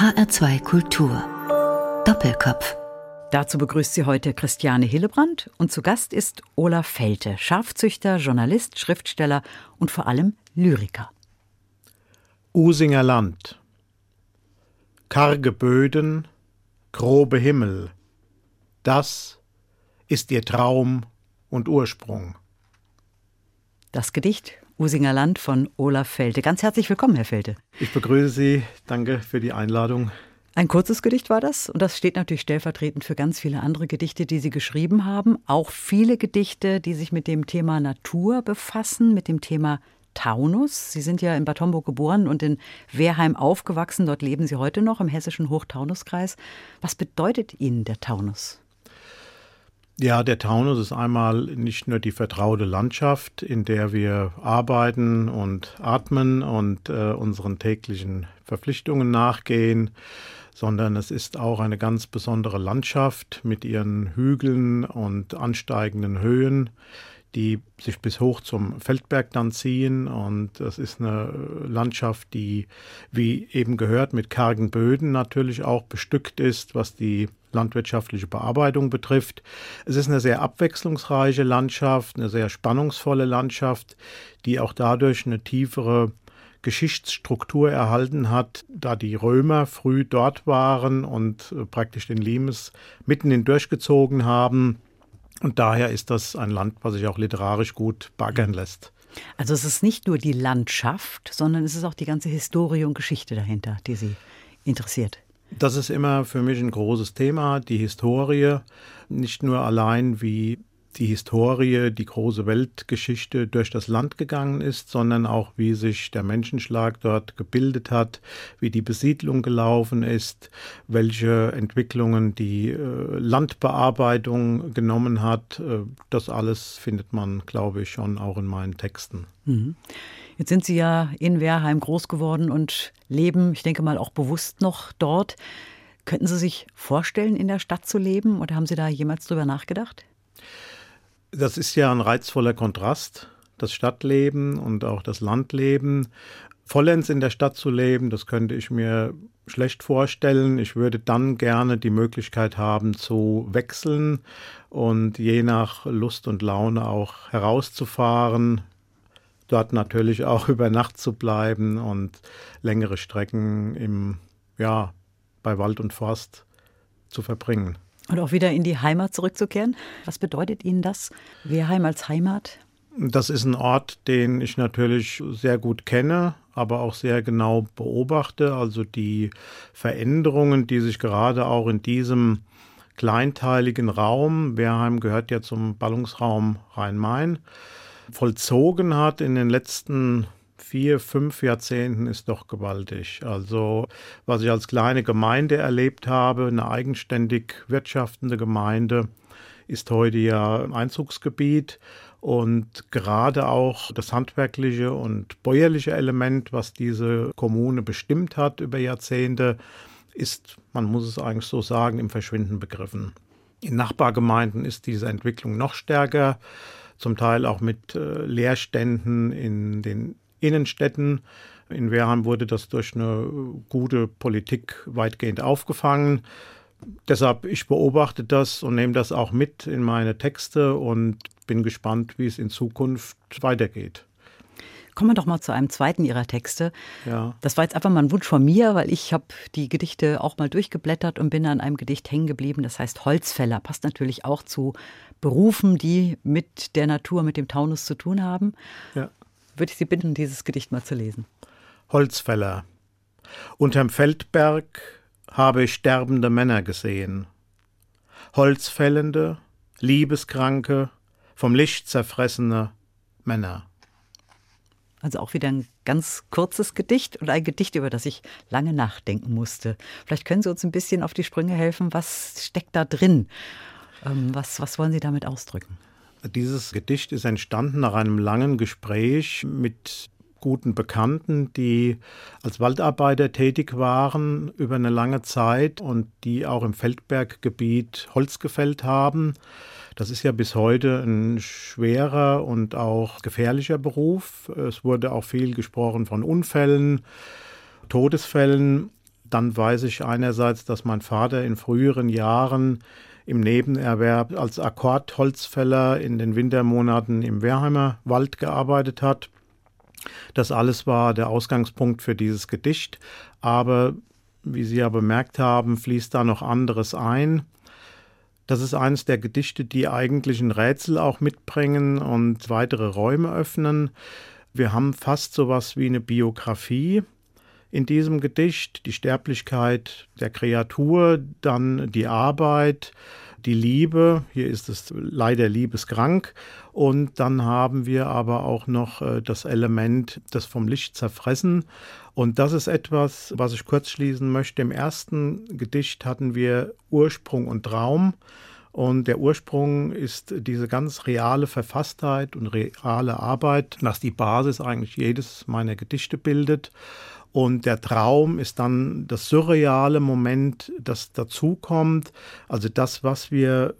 HR2 Kultur. Doppelkopf. Dazu begrüßt sie heute Christiane Hillebrand und zu Gast ist Olaf Felte, Schafzüchter, Journalist, Schriftsteller und vor allem Lyriker. Usinger Land. Karge Böden, grobe Himmel. Das ist ihr Traum und Ursprung. Das Gedicht Usinger Land von Olaf Felte. Ganz herzlich willkommen, Herr Felte. Ich begrüße Sie. Danke für die Einladung. Ein kurzes Gedicht war das und das steht natürlich stellvertretend für ganz viele andere Gedichte, die Sie geschrieben haben. Auch viele Gedichte, die sich mit dem Thema Natur befassen, mit dem Thema Taunus. Sie sind ja in Bad Homburg geboren und in Wehrheim aufgewachsen. Dort leben Sie heute noch im hessischen Hochtaunuskreis. Was bedeutet Ihnen der Taunus? Ja, der Taunus ist einmal nicht nur die vertraute Landschaft, in der wir arbeiten und atmen und äh, unseren täglichen Verpflichtungen nachgehen, sondern es ist auch eine ganz besondere Landschaft mit ihren Hügeln und ansteigenden Höhen, die sich bis hoch zum Feldberg dann ziehen. Und das ist eine Landschaft, die, wie eben gehört, mit kargen Böden natürlich auch bestückt ist, was die landwirtschaftliche Bearbeitung betrifft. Es ist eine sehr abwechslungsreiche Landschaft, eine sehr spannungsvolle Landschaft, die auch dadurch eine tiefere Geschichtsstruktur erhalten hat, da die Römer früh dort waren und äh, praktisch den Limes mitten hindurchgezogen haben. Und daher ist das ein Land, was sich auch literarisch gut baggern lässt. Also es ist nicht nur die Landschaft, sondern es ist auch die ganze Historie und Geschichte dahinter, die Sie interessiert. Das ist immer für mich ein großes Thema, die Historie. Nicht nur allein, wie die Historie, die große Weltgeschichte durch das Land gegangen ist, sondern auch wie sich der Menschenschlag dort gebildet hat, wie die Besiedlung gelaufen ist, welche Entwicklungen die äh, Landbearbeitung genommen hat. Äh, das alles findet man, glaube ich, schon auch in meinen Texten. Mhm. Jetzt sind Sie ja in Wehrheim groß geworden und leben, ich denke mal, auch bewusst noch dort. Könnten Sie sich vorstellen, in der Stadt zu leben oder haben Sie da jemals drüber nachgedacht? Das ist ja ein reizvoller Kontrast, das Stadtleben und auch das Landleben. Vollends in der Stadt zu leben, das könnte ich mir schlecht vorstellen. Ich würde dann gerne die Möglichkeit haben zu wechseln und je nach Lust und Laune auch herauszufahren, dort natürlich auch über Nacht zu bleiben und längere Strecken im, ja, bei Wald und Forst zu verbringen. Und auch wieder in die Heimat zurückzukehren? Was bedeutet Ihnen das? Wehrheim als Heimat? Das ist ein Ort, den ich natürlich sehr gut kenne, aber auch sehr genau beobachte. Also die Veränderungen, die sich gerade auch in diesem kleinteiligen Raum, Wehrheim gehört ja zum Ballungsraum Rhein-Main, vollzogen hat in den letzten vier, fünf Jahrzehnten ist doch gewaltig. Also was ich als kleine Gemeinde erlebt habe, eine eigenständig wirtschaftende Gemeinde, ist heute ja Einzugsgebiet. Und gerade auch das handwerkliche und bäuerliche Element, was diese Kommune bestimmt hat über Jahrzehnte, ist, man muss es eigentlich so sagen, im Verschwinden begriffen. In Nachbargemeinden ist diese Entwicklung noch stärker zum Teil auch mit äh, Leerständen in den Innenstädten. In Wehrheim wurde das durch eine gute Politik weitgehend aufgefangen. Deshalb, ich beobachte das und nehme das auch mit in meine Texte und bin gespannt, wie es in Zukunft weitergeht. Kommen wir doch mal zu einem zweiten Ihrer Texte. Ja. Das war jetzt einfach mal ein Wunsch von mir, weil ich habe die Gedichte auch mal durchgeblättert und bin an einem Gedicht hängen geblieben. Das heißt Holzfäller. Passt natürlich auch zu Berufen, die mit der Natur, mit dem Taunus zu tun haben. Ja. Würde ich Sie bitten, dieses Gedicht mal zu lesen. Holzfäller. Unterm Feldberg habe ich sterbende Männer gesehen. Holzfällende, liebeskranke, vom Licht zerfressene Männer. Also auch wieder ein ganz kurzes Gedicht und ein Gedicht, über das ich lange nachdenken musste. Vielleicht können Sie uns ein bisschen auf die Sprünge helfen. Was steckt da drin? Ähm, was, was wollen Sie damit ausdrücken? Dieses Gedicht ist entstanden nach einem langen Gespräch mit guten Bekannten, die als Waldarbeiter tätig waren über eine lange Zeit und die auch im Feldberggebiet Holz gefällt haben. Das ist ja bis heute ein schwerer und auch gefährlicher Beruf. Es wurde auch viel gesprochen von Unfällen, Todesfällen. dann weiß ich einerseits, dass mein Vater in früheren Jahren im Nebenerwerb als Akkordholzfäller in den Wintermonaten im Wehrheimer Wald gearbeitet hat. Das alles war der Ausgangspunkt für dieses Gedicht. Aber wie Sie ja bemerkt haben, fließt da noch anderes ein. Das ist eines der Gedichte, die eigentlich ein Rätsel auch mitbringen und weitere Räume öffnen. Wir haben fast so was wie eine Biografie in diesem Gedicht, die Sterblichkeit der Kreatur, dann die Arbeit, die Liebe, hier ist es leider liebeskrank, und dann haben wir aber auch noch äh, das Element des vom Licht zerfressen. Und das ist etwas, was ich kurz schließen möchte. Im ersten Gedicht hatten wir Ursprung und Raum. Und der Ursprung ist diese ganz reale Verfasstheit und reale Arbeit, was die Basis eigentlich jedes meiner Gedichte bildet. Und der Traum ist dann das surreale Moment, das dazukommt. Also das, was wir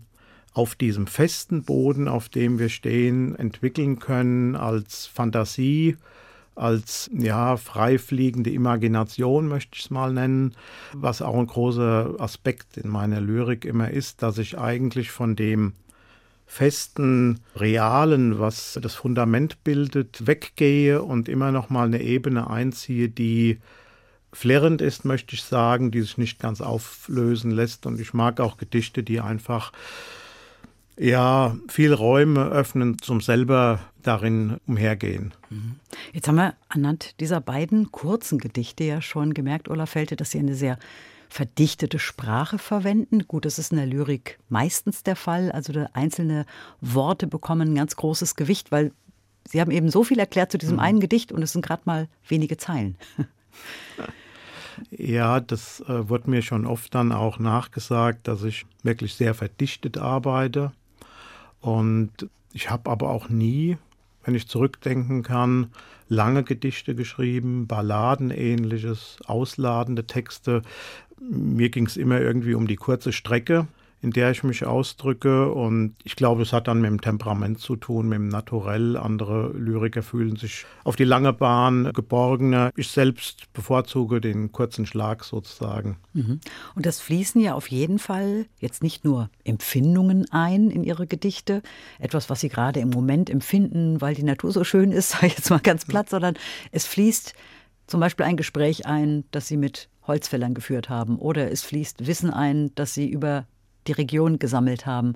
auf diesem festen Boden, auf dem wir stehen, entwickeln können als Fantasie, als ja freifliegende Imagination möchte ich es mal nennen, was auch ein großer Aspekt in meiner Lyrik immer ist, dass ich eigentlich von dem festen, realen, was das Fundament bildet, weggehe und immer noch mal eine Ebene einziehe, die flirrend ist, möchte ich sagen, die sich nicht ganz auflösen lässt. Und ich mag auch Gedichte, die einfach ja, viel Räume öffnen zum selber darin umhergehen. Mhm. Jetzt haben wir anhand dieser beiden kurzen Gedichte ja schon gemerkt, Olaf Felte, dass Sie eine sehr verdichtete Sprache verwenden. Gut, das ist in der Lyrik meistens der Fall. Also einzelne Worte bekommen ein ganz großes Gewicht, weil Sie haben eben so viel erklärt zu diesem mhm. einen Gedicht und es sind gerade mal wenige Zeilen. Ja, das äh, wurde mir schon oft dann auch nachgesagt, dass ich wirklich sehr verdichtet arbeite. Und ich habe aber auch nie, wenn ich zurückdenken kann, lange Gedichte geschrieben, Balladenähnliches, ausladende Texte. Mir ging es immer irgendwie um die kurze Strecke in der ich mich ausdrücke. Und ich glaube, es hat dann mit dem Temperament zu tun, mit dem Naturell. Andere Lyriker fühlen sich auf die lange Bahn geborgener. Ich selbst bevorzuge den kurzen Schlag sozusagen. Mhm. Und das fließen ja auf jeden Fall jetzt nicht nur Empfindungen ein in Ihre Gedichte, etwas, was Sie gerade im Moment empfinden, weil die Natur so schön ist, sage ich jetzt mal ganz platt, sondern es fließt zum Beispiel ein Gespräch ein, das Sie mit Holzfällern geführt haben, oder es fließt Wissen ein, das Sie über die Region gesammelt haben.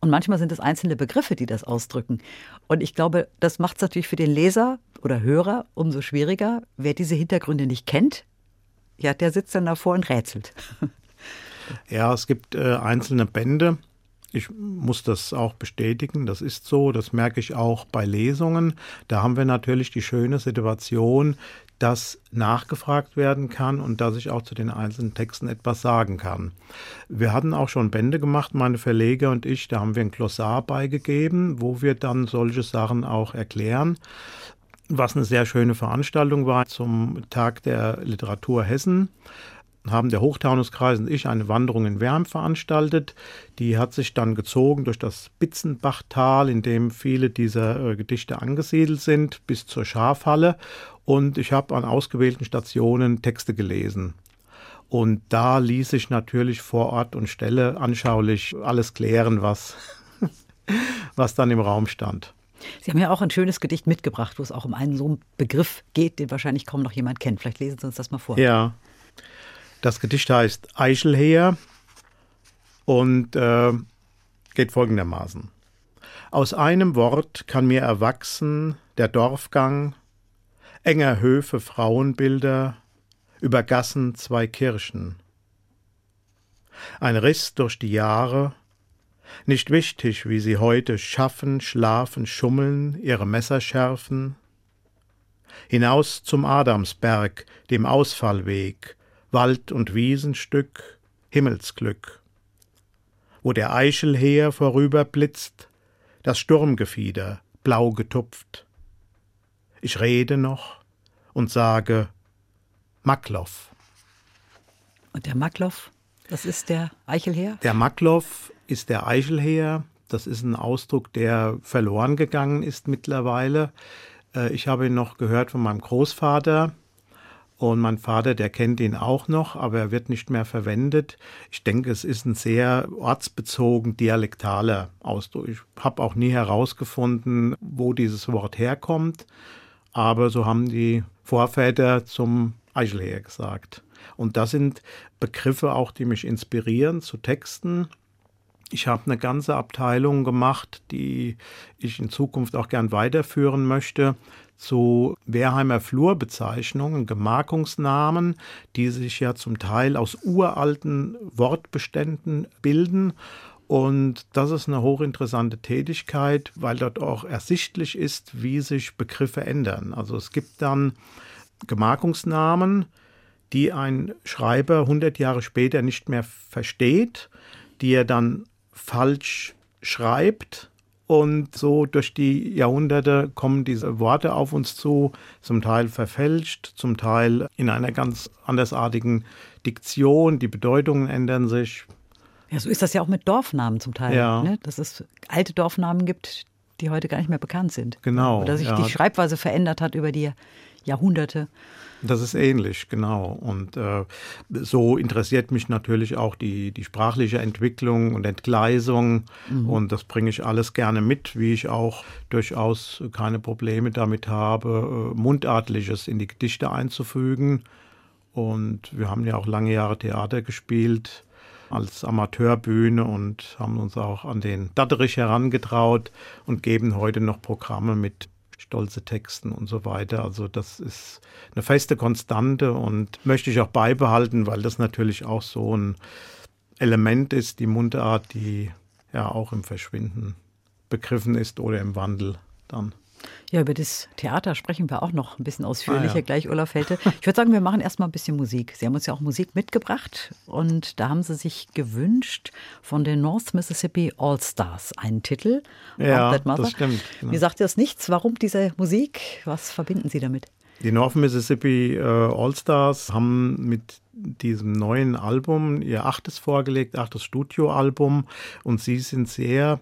Und manchmal sind es einzelne Begriffe, die das ausdrücken. Und ich glaube, das macht es natürlich für den Leser oder Hörer umso schwieriger. Wer diese Hintergründe nicht kennt, ja, der sitzt dann davor und rätselt. Ja, es gibt äh, einzelne Bände. Ich muss das auch bestätigen, das ist so, das merke ich auch bei Lesungen. Da haben wir natürlich die schöne Situation, dass nachgefragt werden kann und dass ich auch zu den einzelnen Texten etwas sagen kann. Wir hatten auch schon Bände gemacht, meine Verleger und ich, da haben wir ein Glossar beigegeben, wo wir dann solche Sachen auch erklären was eine sehr schöne Veranstaltung war zum Tag der Literatur Hessen haben der Hochtaunuskreis und ich eine Wanderung in Wärm veranstaltet. Die hat sich dann gezogen durch das Bitzenbachtal, in dem viele dieser äh, Gedichte angesiedelt sind, bis zur Schafhalle. Und ich habe an ausgewählten Stationen Texte gelesen. Und da ließ sich natürlich vor Ort und Stelle anschaulich alles klären, was, was dann im Raum stand. Sie haben ja auch ein schönes Gedicht mitgebracht, wo es auch um einen so einen Begriff geht, den wahrscheinlich kaum noch jemand kennt. Vielleicht lesen Sie uns das mal vor. Ja, das Gedicht heißt Eichelheer und äh, geht folgendermaßen. Aus einem Wort kann mir erwachsen der Dorfgang, enger Höfe Frauenbilder, über Gassen zwei Kirchen. Ein Riss durch die Jahre, nicht wichtig, wie sie heute schaffen, schlafen, schummeln, ihre Messer schärfen. Hinaus zum Adamsberg, dem Ausfallweg, Wald- und Wiesenstück, Himmelsglück. Wo der Eichelheer vorüberblitzt, das Sturmgefieder blau getupft. Ich rede noch und sage Makloff. Und der Makloff, das ist der Eichelheer? Der Makloff ist der Eichelheer. Das ist ein Ausdruck, der verloren gegangen ist mittlerweile. Äh, ich habe ihn noch gehört von meinem Großvater, Und mein Vater, der kennt ihn auch noch, aber er wird nicht mehr verwendet. Ich denke, es ist ein sehr ortsbezogen dialektaler Ausdruck. Ich habe auch nie herausgefunden, wo dieses Wort herkommt, aber so haben die Vorväter zum Eichelheer gesagt. Und das sind Begriffe auch, die mich inspirieren zu Texten. Ich habe eine ganze Abteilung gemacht, die ich in Zukunft auch gern weiterführen möchte zu Wehrheimer Flurbezeichnungen, Gemarkungsnamen, die sich ja zum Teil aus uralten Wortbeständen bilden. Und das ist eine hochinteressante Tätigkeit, weil dort auch ersichtlich ist, wie sich Begriffe ändern. Also es gibt dann Gemarkungsnamen, die ein Schreiber 100 Jahre später nicht mehr versteht, die er dann falsch schreibt und so durch die Jahrhunderte kommen diese Worte auf uns zu, zum Teil verfälscht, zum Teil in einer ganz andersartigen Diktion. Die Bedeutungen ändern sich. Ja, so ist das ja auch mit Dorfnamen zum Teil. Ja. Ne? Dass es alte Dorfnamen gibt, die heute gar nicht mehr bekannt sind. Genau. Oder sich ja. die Schreibweise verändert hat über die Jahrhunderte. Das ist ähnlich, genau. Und äh, so interessiert mich natürlich auch die, die sprachliche Entwicklung und Entgleisung. Mhm. Und das bringe ich alles gerne mit, wie ich auch durchaus keine Probleme damit habe, äh, Mundartliches in die Gedichte einzufügen. Und wir haben ja auch lange Jahre Theater gespielt als Amateurbühne und haben uns auch an den Datterich herangetraut und geben heute noch Programme mit stolze Texten und so weiter. Also das ist eine feste Konstante und möchte ich auch beibehalten, weil das natürlich auch so ein Element ist, die Mundart, die ja auch im Verschwinden begriffen ist oder im Wandel dann. Ja, über das Theater sprechen wir auch noch ein bisschen ausführlicher ah, ja. gleich, Olaf Helte. Ich würde sagen, wir machen erstmal ein bisschen Musik. Sie haben uns ja auch Musik mitgebracht und da haben Sie sich gewünscht von den North Mississippi All Stars einen Titel. Ja, das stimmt. Genau. Mir sagt das nichts. Warum diese Musik? Was verbinden Sie damit? Die North Mississippi äh, All Stars haben mit diesem neuen Album ihr achtes vorgelegt, achtes Studioalbum und sie sind sehr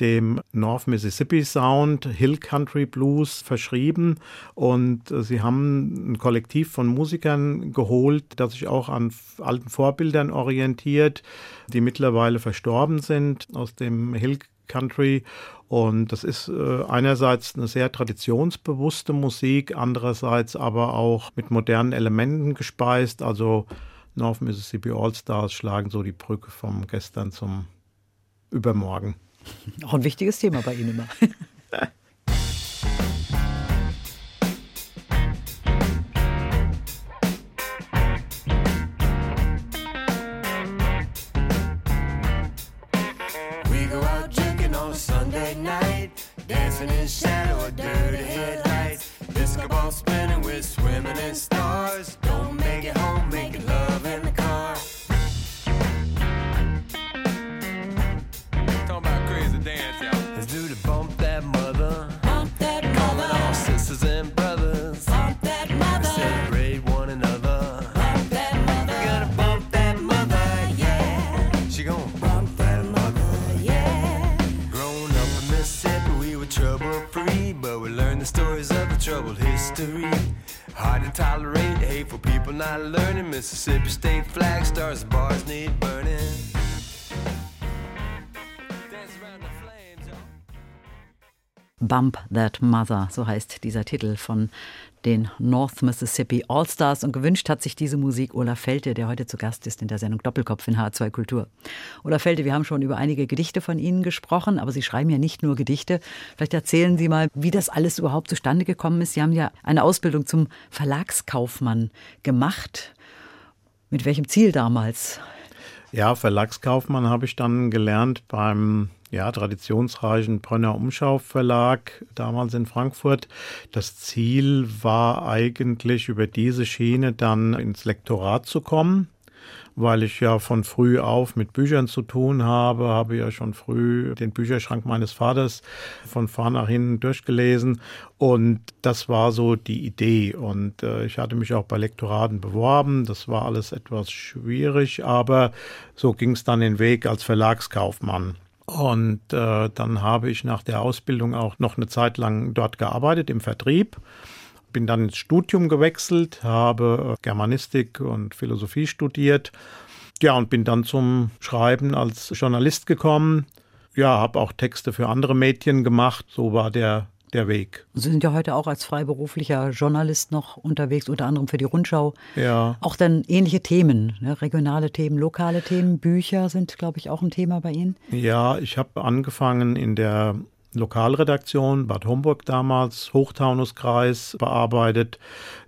dem North Mississippi Sound, Hill Country Blues verschrieben und äh, sie haben ein Kollektiv von Musikern geholt, das sich auch an alten Vorbildern orientiert, die mittlerweile verstorben sind aus dem Hill Country und das ist äh, einerseits eine sehr traditionsbewusste Musik, andererseits aber auch mit modernen Elementen gespeist. Also North Mississippi All Stars schlagen so die Brücke vom gestern zum Übermorgen. Auch ein wichtiges Thema bei Ihnen immer. troubled history. Hard to tolerate hateful people not learning. Mississippi State flag stars, bars need burning. Bump That Mother, so heißt dieser Titel von den North Mississippi All-Stars und gewünscht hat sich diese Musik Olaf Felte, der heute zu Gast ist in der Sendung Doppelkopf in H2 Kultur. Olaf Felte, wir haben schon über einige Gedichte von Ihnen gesprochen, aber Sie schreiben ja nicht nur Gedichte. Vielleicht erzählen Sie mal, wie das alles überhaupt zustande gekommen ist. Sie haben ja eine Ausbildung zum Verlagskaufmann gemacht. Mit welchem Ziel damals? Ja, Verlagskaufmann habe ich dann gelernt beim ja, traditionsreichen Brenner Umschau Verlag, damals in Frankfurt. Das Ziel war eigentlich über diese Schiene dann ins Lektorat zu kommen weil ich ja von früh auf mit Büchern zu tun habe, habe ja schon früh den Bücherschrank meines Vaters von vorn nach hinten durchgelesen und das war so die Idee und äh, ich hatte mich auch bei Lektoraten beworben, das war alles etwas schwierig, aber so ging es dann den Weg als Verlagskaufmann. Und äh, dann habe ich nach der Ausbildung auch noch eine Zeit lang dort gearbeitet im Vertrieb bin dann ins Studium gewechselt, habe Germanistik und Philosophie studiert. Ja, und bin dann zum Schreiben als Journalist gekommen. Ja, habe auch Texte für andere Medien gemacht. So war der der Weg. Sie sind ja heute auch als freiberuflicher Journalist noch unterwegs, unter anderem für die Rundschau. Ja. Auch dann ähnliche Themen, ne? regionale Themen, lokale Themen, Bücher sind, glaube ich, auch ein Thema bei Ihnen. Ja, ich habe angefangen in der Lokalredaktion Bad Homburg damals, Hochtaunuskreis bearbeitet.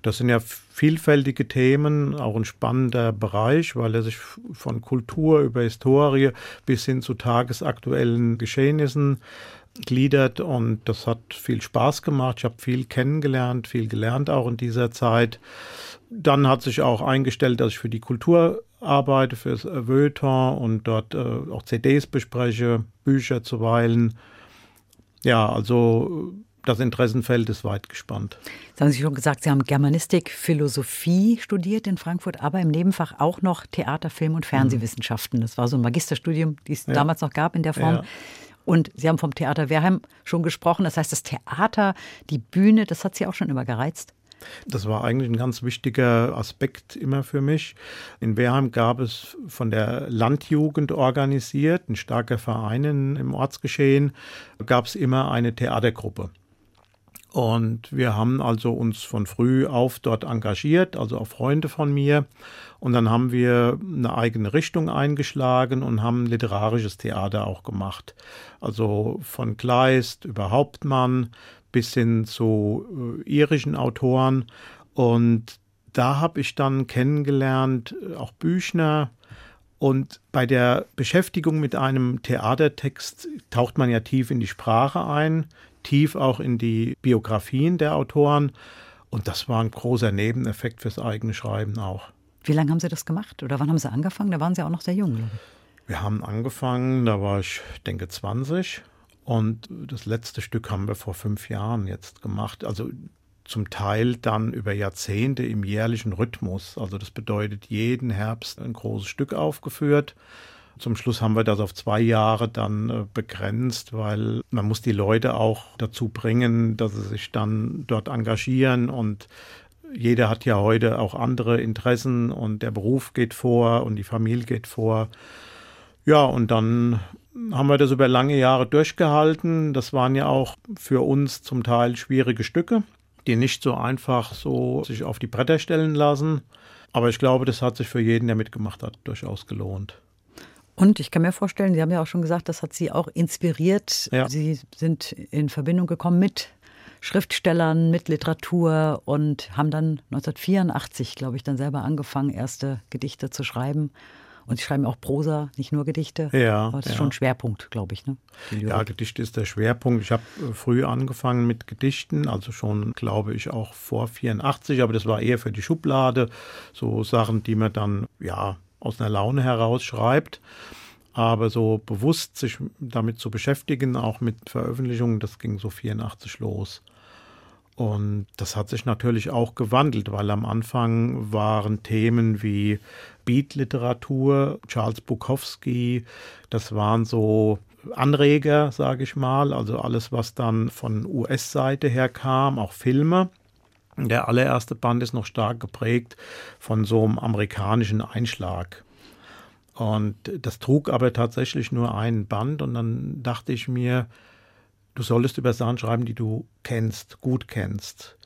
Das sind ja vielfältige Themen, auch ein spannender Bereich, weil er sich von Kultur über Historie bis hin zu tagesaktuellen Geschehnissen gliedert und das hat viel Spaß gemacht. Ich habe viel kennengelernt, viel gelernt auch in dieser Zeit. Dann hat sich auch eingestellt, dass ich für die Kultur arbeite, für das Feuilleton und dort äh, auch CDs bespreche, Bücher zuweilen. Ja, also das Interessenfeld ist weit gespannt. Jetzt haben Sie schon gesagt, Sie haben Germanistik, Philosophie studiert in Frankfurt, aber im Nebenfach auch noch Theater, Film und Fernsehwissenschaften. Das war so ein Magisterstudium, die es ja. damals noch gab in der Form. Ja. Und Sie haben vom Theater Werheim schon gesprochen. Das heißt, das Theater, die Bühne, das hat Sie auch schon immer gereizt? Das war eigentlich ein ganz wichtiger Aspekt immer für mich. In Werheim gab es von der Landjugend organisiert, ein starker Verein im Ortsgeschehen, gab es immer eine Theatergruppe. Und wir haben also uns von früh auf dort engagiert, also auch Freunde von mir. Und dann haben wir eine eigene Richtung eingeschlagen und haben literarisches Theater auch gemacht. Also von Kleist über Hauptmann bis hin zu äh, irischen Autoren. Und da habe ich dann kennengelernt, äh, auch Büchner. Und bei der Beschäftigung mit einem Theatertext taucht man ja tief in die Sprache ein, tief auch in die Biografien der Autoren. Und das war ein großer Nebeneffekt fürs eigene Schreiben auch. Wie lange haben Sie das gemacht oder wann haben Sie angefangen? Da waren Sie auch noch sehr jung. Wir haben angefangen, da war ich, denke, 20 und das letzte Stück haben wir vor fünf Jahren jetzt gemacht. Also zum Teil dann über Jahrzehnte im jährlichen Rhythmus. Also das bedeutet jeden Herbst ein großes Stück aufgeführt. Zum Schluss haben wir das auf zwei Jahre dann äh, begrenzt, weil man muss die Leute auch dazu bringen, dass sie sich dann dort engagieren und jeder hat ja heute auch andere Interessen und der Beruf geht vor und die Familie geht vor. Ja, und dann haben wir das über lange Jahre durchgehalten. Das waren ja auch für uns zum Teil schwierige Stücke, die nicht so einfach so sich auf die Bretter stellen lassen. Aber ich glaube, das hat sich für jeden, der mitgemacht hat, durchaus gelohnt. Und ich kann mir vorstellen, Sie haben ja auch schon gesagt, das hat Sie auch inspiriert. Ja. Sie sind in Verbindung gekommen mit Schriftstellern, mit Literatur und haben dann 1984, glaube ich, dann selber angefangen, erste Gedichte zu schreiben. Und sie schreiben auch Prosa, nicht nur Gedichte. Ja. Aber das ja. ist schon ein Schwerpunkt, glaube ich. Ne? Ja, Gedichte ist der Schwerpunkt. Ich habe äh, früh angefangen mit Gedichten, also schon, glaube ich, auch vor 84, aber das war eher für die Schublade. So Sachen, die man dann, ja, aus einer Laune heraus schreibt. Aber so bewusst sich damit zu beschäftigen, auch mit Veröffentlichungen, das ging so 84 los. Und das hat sich natürlich auch gewandelt, weil am Anfang waren Themen wie Beat-Literatur, Charles Bukowski, das waren so Anreger, sage ich mal, also alles, was dann von US-Seite her kam, auch Filme. Der allererste Band ist noch stark geprägt von so einem amerikanischen Einschlag. Und das trug aber tatsächlich nur einen Band und dann dachte ich mir, du solltest über Sachen schreiben, die du kennst, gut kennst.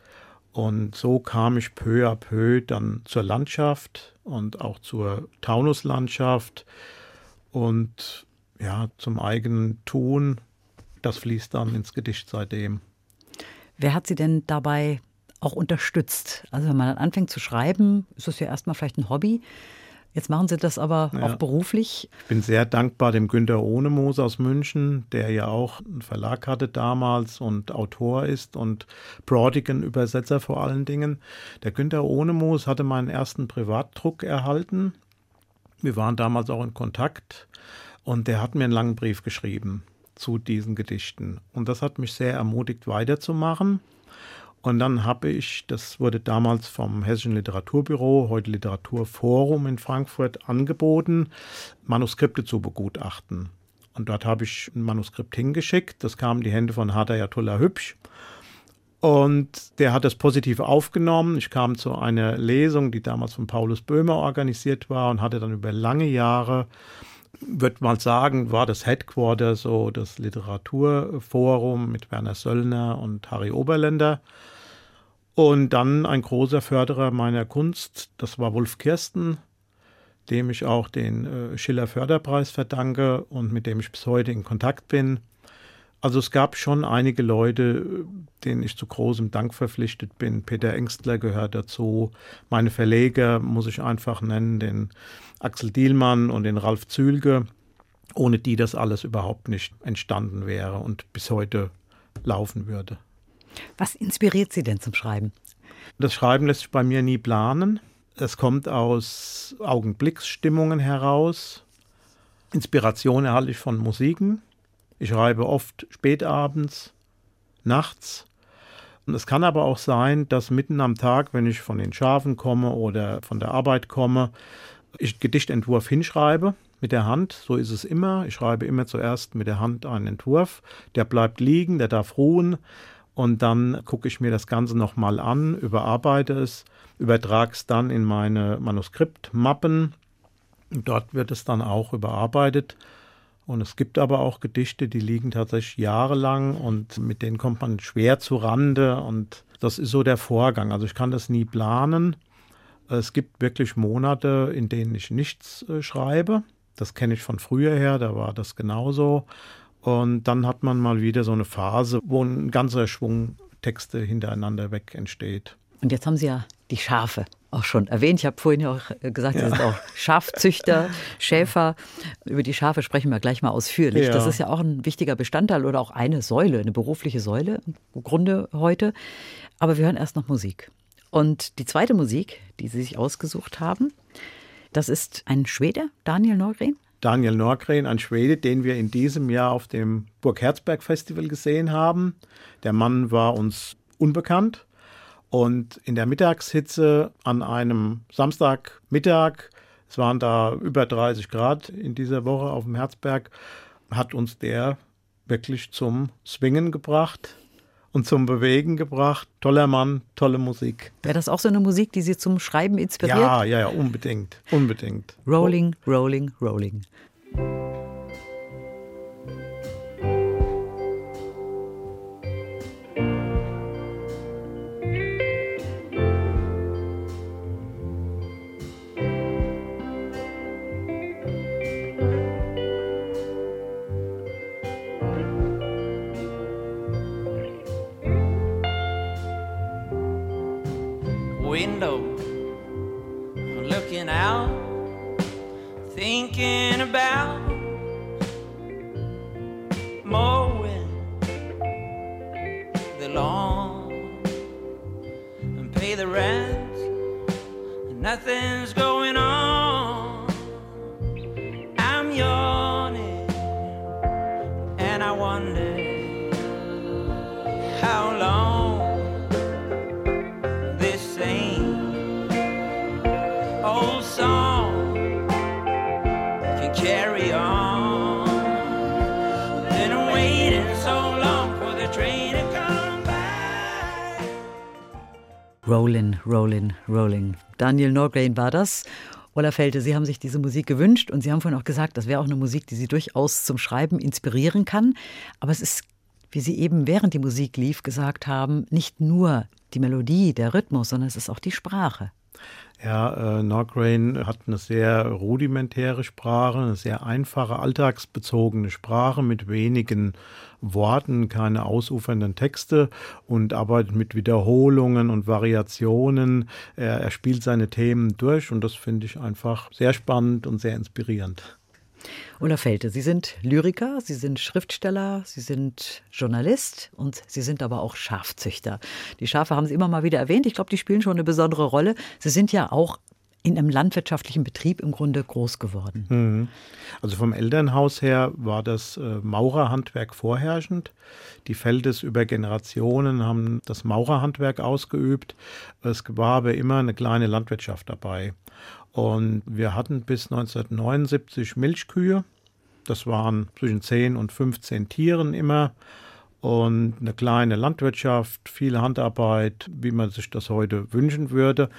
Und so kam ich peu à peu dann zur Landschaft und auch zur Taunuslandschaft und ja, zum eigenen Tun. Das fließt dann ins Gedicht seitdem. Wer hat Sie denn dabei auch unterstützt? Also wenn man dann anfängt zu schreiben, ist es ja erstmal vielleicht ein Hobby. Jetzt machen Sie das aber ja. auch beruflich. Ich bin sehr dankbar dem Günter Ohnemoos aus München, der ja auch einen Verlag hatte damals und Autor ist und Brodigan-Übersetzer vor allen Dingen. Der Günter Ohnemoos hatte meinen ersten Privatdruck erhalten. Wir waren damals auch in Kontakt und der hat mir einen langen Brief geschrieben zu diesen Gedichten. Und das hat mich sehr ermutigt, weiterzumachen. Und dann habe ich, das wurde damals vom Hessischen Literaturbüro, heute Literaturforum in Frankfurt, angeboten, Manuskripte zu begutachten. Und dort habe ich ein Manuskript hingeschickt. Das kam in die Hände von Hadayatullah Hübsch. Und der hat das positiv aufgenommen. Ich kam zu einer Lesung, die damals von Paulus Böhmer organisiert war und hatte dann über lange Jahre, würde mal sagen, war das Headquarter so das Literaturforum mit Werner Söllner und Harry Oberländer. Und dann ein großer Förderer meiner Kunst, das war Wolf Kirsten, dem ich auch den äh, Schiller Förderpreis verdanke und mit dem ich bis heute in Kontakt bin. Also es gab schon einige Leute, denen ich zu großem Dank verpflichtet bin. Peter Engstler gehört dazu. Meine Verleger muss ich einfach nennen, den Axel Dielmann und den Ralf Zühlke, ohne die das alles überhaupt nicht entstanden wäre und bis heute laufen würde. Was inspiriert Sie denn zum Schreiben? Das Schreiben lässt sich bei mir nie planen. Es kommt aus Augenblicksstimmungen heraus. Inspiration erhalte ich von Musiken. Ich schreibe oft spätabends, nachts. Und es kann aber auch sein, dass mitten am Tag, wenn ich von den Schafen komme oder von der Arbeit komme, ich Gedichtentwurf hinschreibe mit der Hand. So ist es immer. Ich schreibe immer zuerst mit der Hand einen Entwurf. Der bleibt liegen, der darf ruhen. Und dann gucke ich mir das Ganze nochmal an, überarbeite es, übertrage es dann in meine Manuskriptmappen. Dort wird es dann auch überarbeitet und es gibt aber auch Gedichte, die liegen tatsächlich jahrelang und mit denen kommt man schwer zu Rande und das ist so der Vorgang. Also ich kann das nie planen. Es gibt wirklich Monate, in denen ich nichts äh, schreibe. Das kenne ich von früher her, da war das genauso. Und dann hat man mal wieder so eine Phase, wo ein ganzer Schwung Texte hintereinander weg entsteht. Und jetzt haben Sie ja die Schafe auch schon erwähnt. Ich habe vorhin ja auch gesagt, ja. Sie sind auch Schafzüchter, Schäfer. Über die Schafe sprechen wir gleich mal ausführlich. Ja. Das ist ja auch ein wichtiger Bestandteil oder auch eine Säule, eine berufliche Säule im Grunde heute. Aber wir hören erst noch Musik. Und die zweite Musik, die Sie sich ausgesucht haben, das ist ein Schwede, Daniel Neugren. Daniel Norgren, ein Schwede, den wir in diesem Jahr auf dem Burg Herzberg Festival gesehen haben. Der Mann war uns unbekannt. Und in der Mittagshitze an einem Samstagmittag, es waren da über 30 Grad in dieser Woche auf dem Herzberg, hat uns der wirklich zum Swingen gebracht und zum Bewegen gebracht. Toller Mann, tolle Musik. Wäre das auch so eine Musik, die Sie zum Schreiben inspiriert? Ja, ja, ja, unbedingt, unbedingt. Rolling, rolling, rolling. window, looking out, thinking about mowing the lawn and pay the rent. Nothing's going. Rollin, Rollin, Rolling. Daniel Norgren war das. Ola Felte, Sie haben sich diese Musik gewünscht und Sie haben vorhin auch gesagt, das wäre auch eine Musik, die Sie durchaus zum Schreiben inspirieren kann. Aber es ist, wie Sie eben während die Musik lief gesagt haben, nicht nur die Melodie, der Rhythmus, sondern es ist auch die Sprache. Ja, äh, Norgrain hat eine sehr rudimentäre Sprache, eine sehr einfache, alltagsbezogene Sprache mit wenigen Worten, keine ausufernden Texte und arbeitet mit Wiederholungen und Variationen. Er, er spielt seine Themen durch und das finde ich einfach sehr spannend und sehr inspirierend. Ulla Felte, Sie sind Lyriker, Sie sind Schriftsteller, Sie sind Journalist und Sie sind aber auch Schafzüchter. Die Schafe haben Sie immer mal wieder erwähnt. Ich glaube, die spielen schon eine besondere Rolle. Sie sind ja auch in einem landwirtschaftlichen Betrieb im Grunde groß geworden. Mhm. Also vom Elternhaus her war das äh, Maurerhandwerk vorherrschend. Die Feldes über Generationen haben das Maurerhandwerk ausgeübt. Es war aber immer eine kleine Landwirtschaft dabei. Und wir hatten bis 1979 Milchkühe. Das waren zwischen 10 und 15 Tieren immer. und eine kleine Landwirtschaft, viel Handarbeit, wie man sich das heute wünschen würde.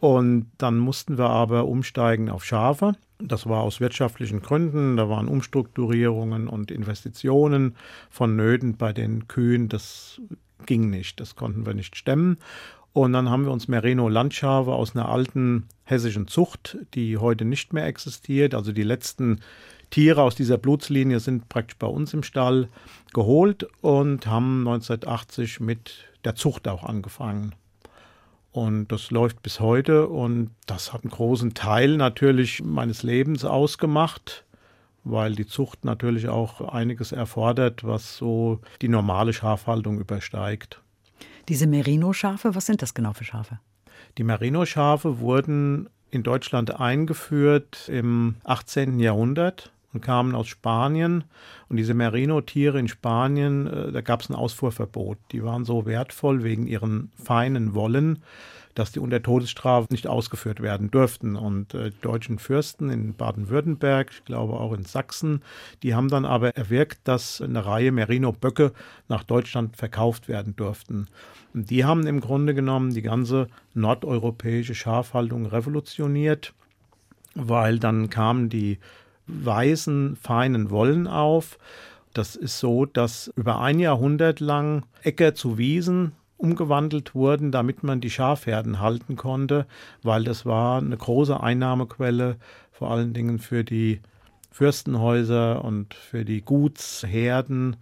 Und dann mussten wir aber umsteigen auf Schafe. Das war aus wirtschaftlichen Gründen. Da waren Umstrukturierungen und Investitionen vonnöten bei den Kühen. Das ging nicht. Das konnten wir nicht stemmen. Und dann haben wir uns Merino-Landschafe aus einer alten hessischen Zucht, die heute nicht mehr existiert. Also die letzten Tiere aus dieser Blutslinie sind praktisch bei uns im Stall geholt und haben 1980 mit der Zucht auch angefangen. Und das läuft bis heute und das hat einen großen Teil natürlich meines Lebens ausgemacht, weil die Zucht natürlich auch einiges erfordert, was so die normale Schafhaltung übersteigt. Diese Merino-Schafe, was sind das genau für Schafe? Die Merino-Schafe wurden in Deutschland eingeführt im 18. Jahrhundert und kamen aus Spanien. Und diese Merino-Tiere in Spanien, äh, da gab es ein Ausfuhrverbot. Die waren so wertvoll wegen ihren feinen Wollen, dass die unter Todesstrafe nicht ausgeführt werden durften. Und äh, die deutschen Fürsten in Baden-Württemberg, ich glaube auch in Sachsen, die haben dann aber erwirkt, dass eine Reihe Merino-Böcke nach Deutschland verkauft werden durften. Und die haben im Grunde genommen die ganze nordeuropäische Schafhaltung revolutioniert, weil dann kamen die weißen, feinen Wollen auf. Das ist so, dass über ein Jahrhundert lang Äcker zu Wiesen umgewandelt wurden, damit man die Schafherden halten konnte, weil das war eine große Einnahmequelle, vor allen Dingen für die Fürstenhäuser und für die Gutsherden.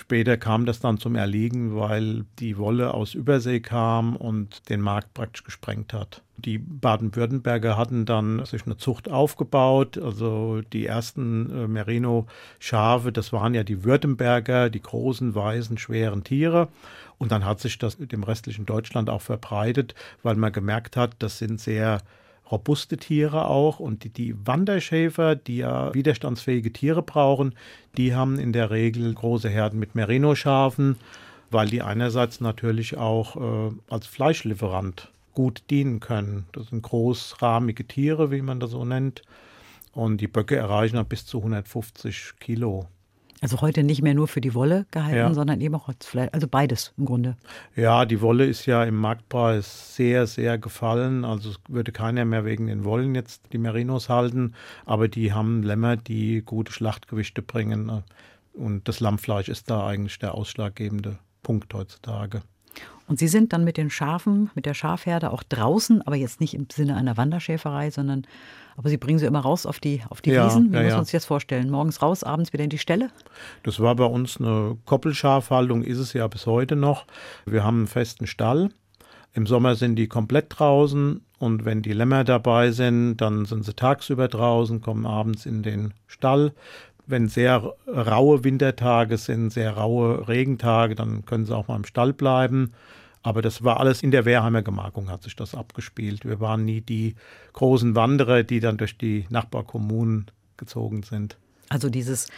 Später kam das dann zum Erliegen, weil die Wolle aus Übersee kam und den Markt praktisch gesprengt hat. Die Baden-Württemberger hatten dann sich eine Zucht aufgebaut. Also die ersten äh, Merino-Schafe, das waren ja die Württemberger, die großen, weißen, schweren Tiere. Und dann hat sich das dem restlichen Deutschland auch verbreitet, weil man gemerkt hat, das sind sehr robuste Tiere auch und die, Wanderschäfer, die ja widerstandsfähige Tiere brauchen, die haben in der Regel große Herden mit Merino-Schafen, weil die einerseits natürlich auch äh, als Fleischlieferant gut dienen können. Das sind großrahmige Tiere, wie man das so nennt. Und die Böcke erreichen bis zu 150 Kilo. Also heute nicht mehr nur für die Wolle gehalten, ja. sondern eben auch als Fleisch, also beides im Grunde. Ja, die Wolle ist ja im Marktpreis sehr, sehr gefallen. Also es würde keiner mehr wegen den Wollen jetzt die Merinos halten, aber die haben Lämmer, die gute Schlachtgewichte bringen. Und das Lammfleisch ist da eigentlich der ausschlaggebende Punkt heutzutage. Und Sie sind dann mit den Schafen, mit der Schafherde auch draußen, aber jetzt nicht im Sinne einer Wanderschäferei, sondern aber Sie bringen sie immer raus auf die, auf die ja, Wiesen. Wie ja, muss man sich das vorstellen? Morgens raus, abends wieder in die Ställe? Das war bei uns eine Koppelschafhaltung, ist es ja bis heute noch. Wir haben einen festen Stall. Im Sommer sind die komplett draußen und wenn die Lämmer dabei sind, dann sind sie tagsüber draußen, kommen abends in den Stall. Wenn sehr raue Wintertage sind, sehr raue Regentage, dann können sie auch mal im Stall bleiben. Aber das war alles in der Wehrheimer Gemarkung hat sich das abgespielt. Wir waren nie die großen Wanderer, die dann durch die Nachbarkommunen gezogen sind. Also dieses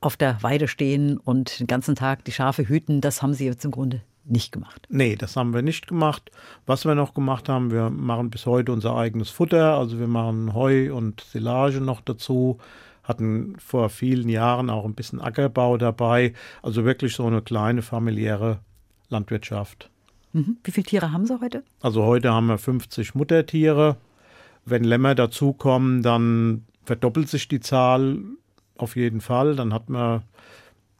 auf der Weide stehen und den ganzen Tag die Schafe hüten, das haben Sie jetzt im Grunde nicht gemacht. Nee, das haben wir nicht gemacht. Was wir noch gemacht haben, wir machen bis heute unser eigenes Futter. Also wir machen Heu und Silage noch dazu. Hatten vor vielen Jahren auch ein bisschen Ackerbau dabei. Also wirklich so eine kleine familiäre Landwirtschaft. Mhm. Wie viele Tiere haben Sie heute? Also heute haben wir 50 Muttertiere. Wenn Lämmer dazukommen, dann verdoppelt sich die Zahl auf jeden Fall. Dann hat man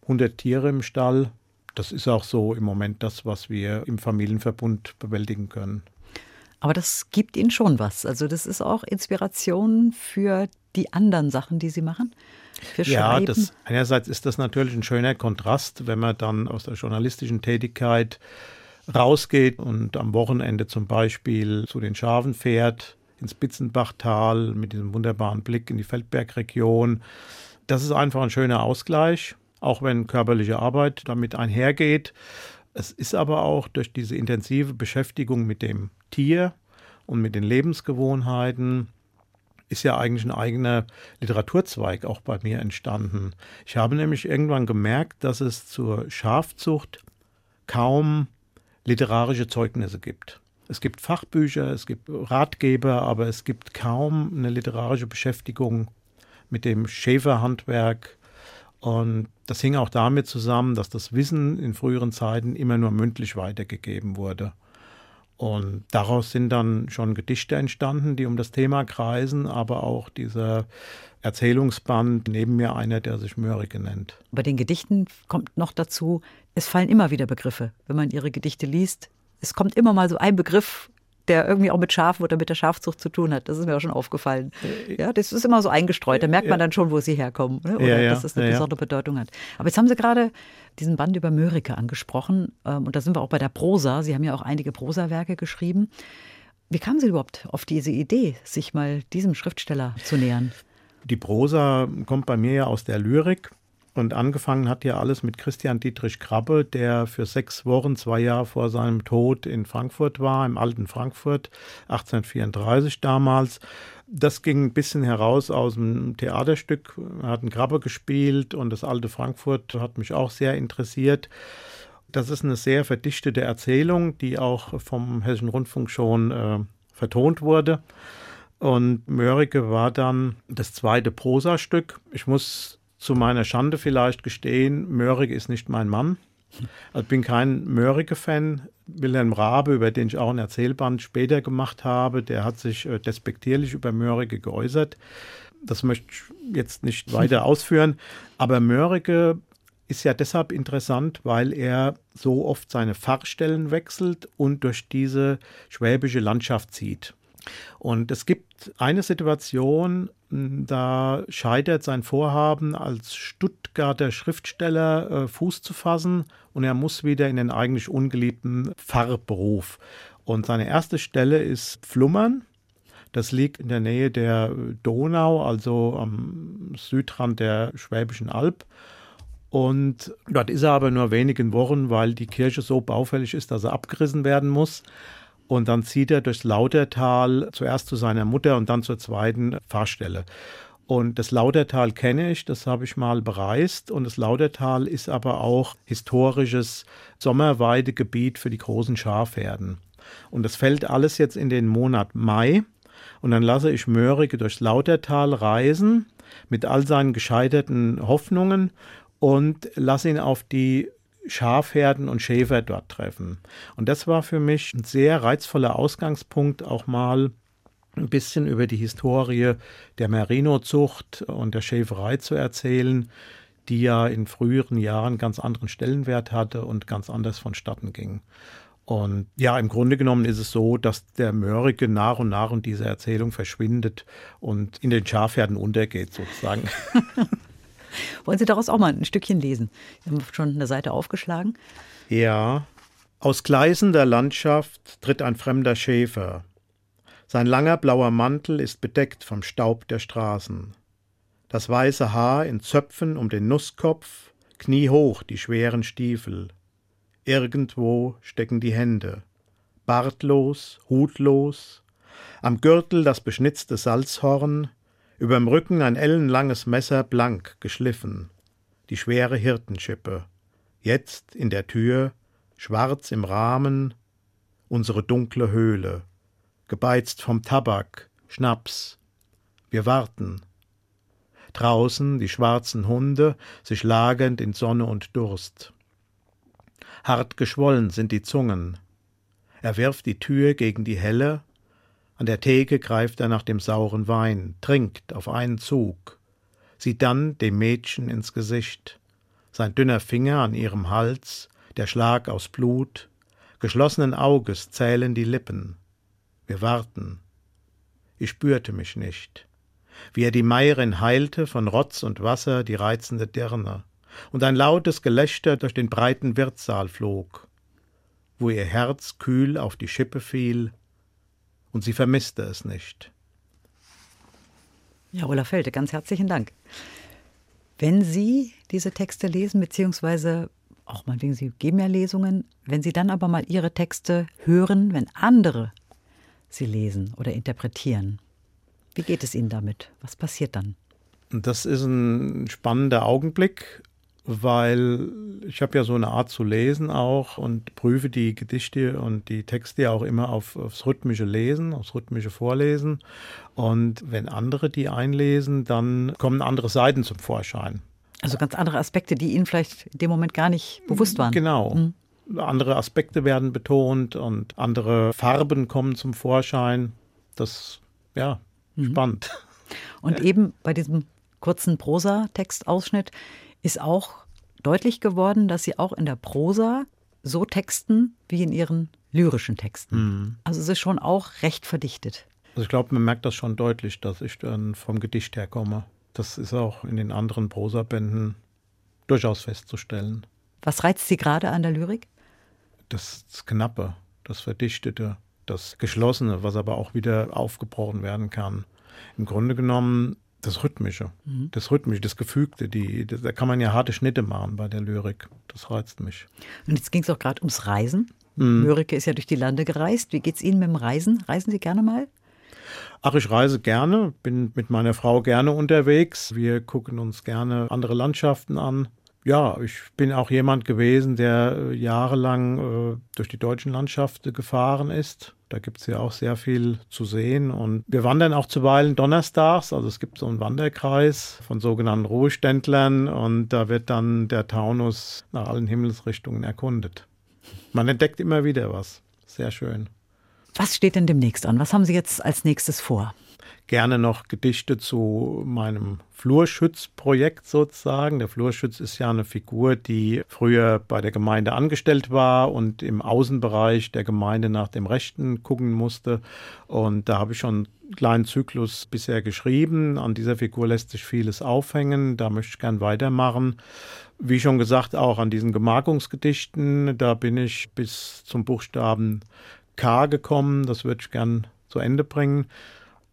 100 Tiere im Stall. Das ist auch so im Moment das, was wir im Familienverbund bewältigen können. Aber das gibt Ihnen schon was. Also das ist auch Inspiration für die anderen Sachen, die Sie machen. Für ja, das, einerseits ist das natürlich ein schöner Kontrast, wenn man dann aus der journalistischen Tätigkeit rausgeht und am Wochenende zum Beispiel zu den Schafen fährt, ins Bitzenbachtal mit diesem wunderbaren Blick in die Feldbergregion. Das ist einfach ein schöner Ausgleich, auch wenn körperliche Arbeit damit einhergeht. Es ist aber auch durch diese intensive Beschäftigung mit dem Tier und mit den Lebensgewohnheiten ist ja eigentlich ein eigener Literaturzweig auch bei mir entstanden. Ich habe nämlich irgendwann gemerkt, dass es zur Schafzucht kaum literarische Zeugnisse gibt. Es gibt Fachbücher, es gibt Ratgeber, aber es gibt kaum eine literarische Beschäftigung mit dem Schäferhandwerk. Und das hing auch damit zusammen, dass das Wissen in früheren Zeiten immer nur mündlich weitergegeben wurde. Und daraus sind dann schon Gedichte entstanden, die um das Thema kreisen, aber auch dieser Erzählungsband, neben mir einer, der sich Mörike nennt. Bei den Gedichten kommt noch dazu, es fallen immer wieder Begriffe. Wenn man ihre Gedichte liest, es kommt immer mal so ein Begriff, der irgendwie auch mit Schafen oder mit der Schafzucht zu tun hat. Das ist mir auch schon aufgefallen. Ja, das ist immer so eingestreut. Da merkt man dann schon, wo sie herkommen ne? oder ja, ja, dass das eine ja, besondere Bedeutung hat. Aber jetzt haben Sie gerade diesen Band über Mörike angesprochen. Ähm, und da sind wir auch bei der Prosa. Sie haben ja auch einige Prosawerke geschrieben. Wie kamen Sie überhaupt auf diese Idee, sich mal diesem Schriftsteller zu nähern? Die Prosa kommt bei mir ja aus der Lyrik. Und angefangen hat ja alles mit Christian Dietrich Krabbe, der für sechs Wochen, zwei Jahre vor seinem Tod in Frankfurt war, im alten Frankfurt, 1834 damals. Das ging ein bisschen heraus aus dem Theaterstück. Er hat einen Krabbe gespielt und das alte Frankfurt hat mich auch sehr interessiert. Das ist eine sehr verdichtete Erzählung, die auch vom Hessischen Rundfunk schon äh, vertont wurde. Und Mörike war dann das zweite Prosastück. Ich muss zu meiner Schande vielleicht gestehen, Mörike ist nicht mein Mann. Ich bin kein Mörike-Fan. Wilhelm Rabe, über den ich auch ein Erzählband später gemacht habe, der hat sich äh, despektierlich über Mörike geäußert. Das möchte ich jetzt nicht weiter ausführen. Aber Mörike ist ja deshalb interessant, weil er so oft seine Pfarrstellen wechselt und durch diese schwäbische Landschaft zieht. Und es gibt eine Situation, da scheitert sein Vorhaben, als Stuttgarter Schriftsteller äh, Fuß zu fassen und er muss wieder in den eigentlich ungeliebten Pfarrberuf. Und seine erste Stelle ist Flummern. Das liegt in der Nähe der Donau, also am Südrand der Schwäbischen Alb. Und dort ist er aber nur wenigen Wochen, weil die Kirche so baufällig ist, dass er abgerissen werden muss. Und dann zieht er durchs Lautertal zuerst zu seiner Mutter und dann zur zweiten Fahrstelle. Und das Lautertal kenne ich, das habe ich mal bereist. Und das Lautertal ist aber auch historisches Sommerweidegebiet für die großen Schafherden. Und das fällt alles jetzt in den Monat Mai. Und dann lasse ich Mörike durchs Lautertal reisen mit all seinen gescheiterten Hoffnungen und lasse ihn auf die Schafherden und Schäfer dort treffen. Und das war für mich ein sehr reizvoller Ausgangspunkt, auch mal ein bisschen über die Historie der Merino-Zucht und der Schäferei zu erzählen, die ja in früheren Jahren ganz anderen Stellenwert hatte und ganz anders vonstatten ging. Und ja, im Grunde genommen ist es so, dass der Mörike nach und nach in dieser Erzählung verschwindet und in den Schafherden untergeht sozusagen. Wollen Sie daraus auch mal ein Stückchen lesen? Wir haben schon eine Seite aufgeschlagen. Ja. Aus gleißender Landschaft tritt ein fremder Schäfer. Sein langer blauer Mantel ist bedeckt vom Staub der Straßen. Das weiße Haar in Zöpfen um den Nusskopf, kniehoch die schweren Stiefel. Irgendwo stecken die Hände. Bartlos, hutlos, am Gürtel das beschnitzte Salzhorn, überm Rücken ein ellenlanges Messer blank geschliffen, die schwere Hirtenschippe. Jetzt in der Tür, schwarz im Rahmen, unsere dunkle Höhle, gebeizt vom Tabak, Schnaps. Wir warten. Draußen die schwarzen Hunde, sich lagernd in Sonne und Durst. Hart geschwollen sind die Zungen. Er wirft die Tür gegen die helle, an der Theke greift er nach dem sauren Wein, trinkt auf einen Zug, sieht dann dem Mädchen ins Gesicht, sein dünner Finger an ihrem Hals, der Schlag aus Blut, geschlossenen Auges zählen die Lippen. Wir warten. Ich spürte mich nicht. Wie er die Meierin heilte, von Rotz und Wasser die reizende Dirne, und ein lautes Gelächter durch den breiten Wirtssaal flog, wo ihr Herz kühl auf die Schippe fiel, und sie vermisste es nicht. Ja, Olaf Felte, ganz herzlichen Dank. Wenn Sie diese Texte lesen, beziehungsweise auch mal wegen Sie geben ja Lesungen, wenn Sie dann aber mal Ihre Texte hören, wenn andere sie lesen oder interpretieren, wie geht es Ihnen damit? Was passiert dann? Das ist ein spannender Augenblick weil ich habe ja so eine Art zu lesen auch und prüfe die Gedichte und die Texte ja auch immer auf, aufs rhythmische Lesen, aufs rhythmische Vorlesen. Und wenn andere die einlesen, dann kommen andere Seiten zum Vorschein. Also ganz andere Aspekte, die Ihnen vielleicht in dem Moment gar nicht bewusst waren. Genau. Mhm. Andere Aspekte werden betont und andere Farben kommen zum Vorschein. Das, ja, mhm. spannend. Und eben bei diesem kurzen Prosa-Textausschnitt ist auch deutlich geworden, dass Sie auch in der Prosa so texten wie in Ihren lyrischen Texten. Mhm. Also es ist schon auch recht verdichtet. Also ich glaube, man merkt das schon deutlich, dass ich dann vom Gedicht herkomme. Das ist auch in den anderen Prosabänden durchaus festzustellen. Was reizt Sie gerade an der Lyrik? Das Knappe, das Verdichtete, das Geschlossene, was aber auch wieder aufgebrochen werden kann. Im Grunde genommen das Rhythmische, mhm. das Rhythmische, das Gefügte, die, das, da kann man ja harte Schnitte machen bei der Lyrik. Das reizt mich. Und jetzt ging es auch gerade ums Reisen. Mhm. Mörike ist ja durch die Lande gereist. Wie geht es Ihnen mit dem Reisen? Reisen Sie gerne mal? Ach, ich reise gerne, bin mit meiner Frau gerne unterwegs. Wir gucken uns gerne andere Landschaften an. Ja, ich bin auch jemand gewesen, der äh, jahrelang äh, durch die deutschen Landschaften gefahren ist. Da gibt es ja auch sehr viel zu sehen. Und wir wandern auch zuweilen donnerstags. Also es gibt so einen Wanderkreis von sogenannten Ruheständlern und da wird dann der Taunus nach allen Himmelsrichtungen erkundet. Man entdeckt immer wieder was. Sehr schön. Was steht denn demnächst an? Was haben Sie jetzt als nächstes vor? Gerne noch Gedichte zu meinem Flurschütz-Projekt sozusagen. Der Flurschütz ist ja eine Figur, die früher bei der Gemeinde angestellt war und im Außenbereich der Gemeinde nach dem Rechten gucken musste. Und da habe ich schon einen kleinen Zyklus bisher geschrieben. An dieser Figur lässt sich vieles aufhängen. Da möchte ich gern weitermachen. Wie schon gesagt, auch an diesen Gemarkungsgedichten, da bin ich bis zum Buchstaben K gekommen. Das würde ich gern zu Ende bringen.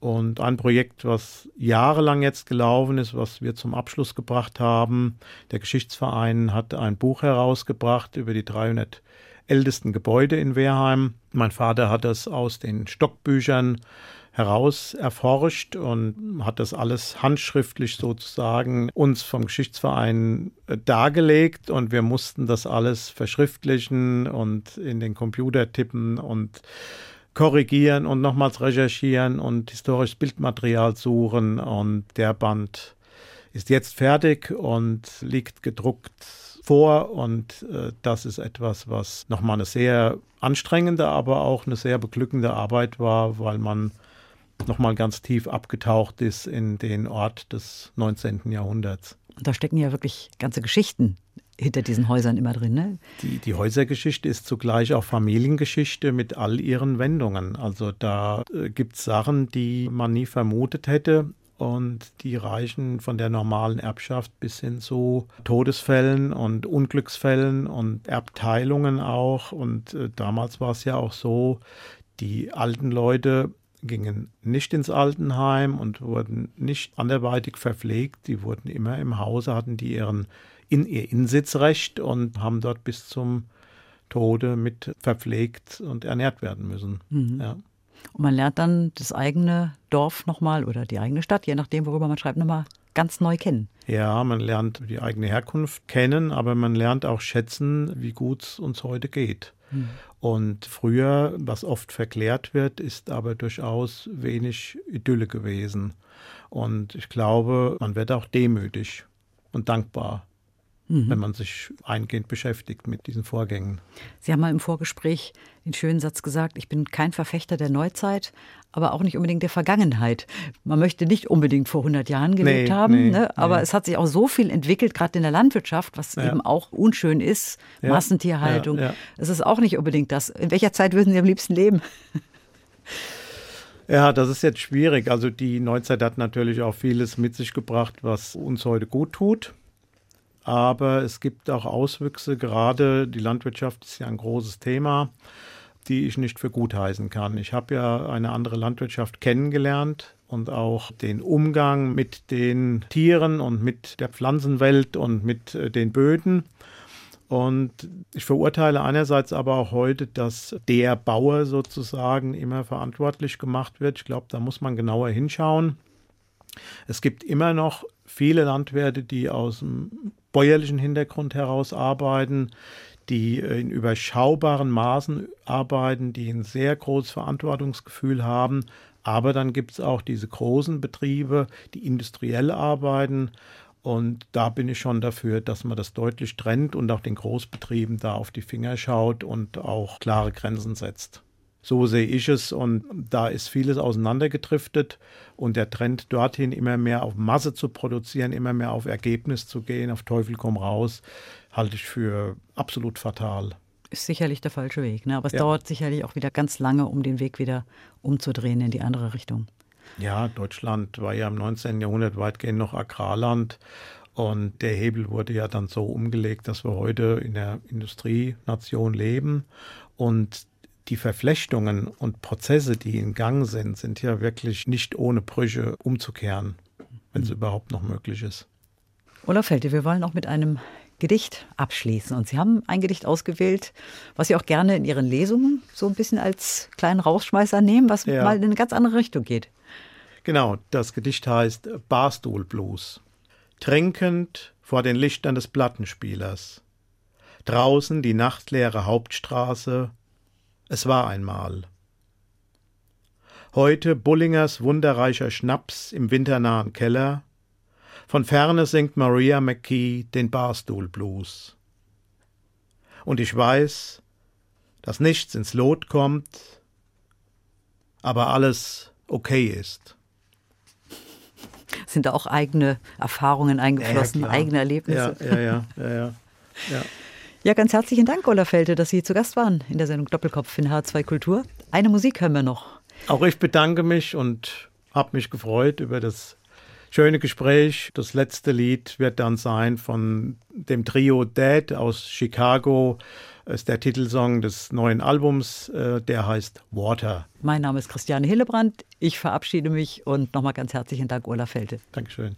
Und ein Projekt, was jahrelang jetzt gelaufen ist, was wir zum Abschluss gebracht haben. Der Geschichtsverein hat ein Buch herausgebracht über die 300 ältesten Gebäude in Wehrheim. Mein Vater hat das aus den Stockbüchern heraus erforscht und hat das alles handschriftlich sozusagen uns vom Geschichtsverein äh, dargelegt und wir mussten das alles verschriftlichen und in den Computer tippen und korrigieren und nochmals recherchieren und historisches Bildmaterial suchen und der Band ist jetzt fertig und liegt gedruckt vor und äh, das ist etwas, was nochmal eine sehr anstrengende, aber auch eine sehr beglückende Arbeit war, weil man nochmal ganz tief abgetaucht ist in den Ort des 19. Jahrhunderts. Und da stecken ja wirklich ganze Geschichten hinter diesen Häusern immer drin. Ne? Die, die Häusergeschichte ist zugleich auch Familiengeschichte mit all ihren Wendungen. Also da äh, gibt es Sachen, die man nie vermutet hätte. Und die reichen von der normalen Erbschaft bis hin zu Todesfällen und Unglücksfällen und Erbteilungen auch. Und äh, damals war es ja auch so, die alten Leute gingen nicht ins Altenheim und wurden nicht anderweitig verpflegt. Die wurden immer im Hause, hatten die ihren, in, ihr Insitzrecht und haben dort bis zum Tode mit verpflegt und ernährt werden müssen. Mhm. Ja. Und man lernt dann das eigene Dorf nochmal oder die eigene Stadt, je nachdem, worüber man schreibt, nochmal ganz neu kennen. Ja, man lernt die eigene Herkunft kennen, aber man lernt auch schätzen, wie gut es uns heute geht. Hm. Und früher, was oft verklärt wird, ist aber durchaus wenig Idylle gewesen. Und ich glaube, man wird auch demütig und dankbar mhm. wenn man sich eingehend beschäftigt mit diesen Vorgängen. Sie haben mal im Vorgespräch den schönen Satz gesagt, ich bin kein Verfechter der Neuzeit, aber auch nicht unbedingt der Vergangenheit. Man möchte nicht unbedingt vor 100 Jahren gelebt nee, haben, nee, ne? aber nee. es hat sich auch so viel entwickelt, gerade in der Landwirtschaft, was ja. eben auch unschön ist, ja. Massentierhaltung. Ja, es ist auch nicht unbedingt das. In welcher Zeit würden Sie am liebsten leben? Ja, das ist jetzt schwierig. Also die Neuzeit hat natürlich auch vieles mit sich gebracht, was uns heute gut tut aber es gibt auch Auswüchse, gerade die Landwirtschaft ist ja ein großes Thema, die ich nicht für gut heißen kann. Ich habe ja eine andere Landwirtschaft kennengelernt und auch den Umgang mit den Tieren und mit der Pflanzenwelt und mit äh, den Böden. Und ich verurteile einerseits aber auch heute, dass der Bauer sozusagen immer verantwortlich gemacht wird. Ich glaube, da muss man genauer hinschauen. Es gibt immer noch viele Landwirte, die aus dem bäuerlichen Hintergrund heraus arbeiten, die in überschaubaren Maßen arbeiten, die ein sehr großes Verantwortungsgefühl haben. Aber dann gibt es auch diese großen Betriebe, die industriell arbeiten Und da bin ich schon dafür, dass man das deutlich trennt und auch den Großbetrieben da auf die Finger schaut und auch klare Grenzen setzt. So sehe ich es und da ist vieles auseinandergedriftet und der Trend dorthin immer mehr auf Masse zu produzieren, immer mehr auf Ergebnis zu gehen, auf Teufel komm raus, halte ich für absolut fatal. Ist sicherlich der falsche Weg, ne? aber es ja. dauert sicherlich auch wieder ganz lange, um den Weg wieder umzudrehen in die andere Richtung. Ja, Deutschland war ja im 19. Jahrhundert weitgehend noch Agrarland. Und der Hebel wurde ja dann so umgelegt, dass wir heute in der Industrienation leben. Und die Verflechtungen und Prozesse, die in Gang sind, sind ja wirklich nicht ohne Brüche umzukehren, wenn es mhm. überhaupt noch möglich ist. Olaf Felte, wir wollen auch mit einem Gedicht abschließen. Und Sie haben ein Gedicht ausgewählt, was Sie auch gerne in Ihren Lesungen so ein bisschen als kleinen Rausschmeißer nehmen, was ja. mal in eine ganz andere Richtung geht. Genau, das Gedicht heißt Barstool Blues. Trinkend vor den Lichtern des Plattenspielers. Draußen die nachtleere Hauptstraße. Es war einmal. Heute Bullingers wunderreicher Schnaps im winternahen Keller. Von ferne singt Maria McKee den Barstool Blues. Und ich weiß, dass nichts ins Lot kommt, aber alles okay ist. Sind da auch eigene Erfahrungen eingeflossen, ja, eigene Erlebnisse? Ja, ja, ja, ja, ja. ja. Ja, ganz herzlichen Dank, Olaf Felte, dass Sie zu Gast waren in der Sendung Doppelkopf in H2 Kultur. Eine Musik hören wir noch. Auch ich bedanke mich und habe mich gefreut über das schöne Gespräch. Das letzte Lied wird dann sein von dem Trio Dead aus Chicago. Das ist der Titelsong des neuen Albums, äh, der heißt Water. Mein Name ist Christiane Hillebrand. Ich verabschiede mich und nochmal ganz herzlichen Dank, Olaf Felte. Dankeschön.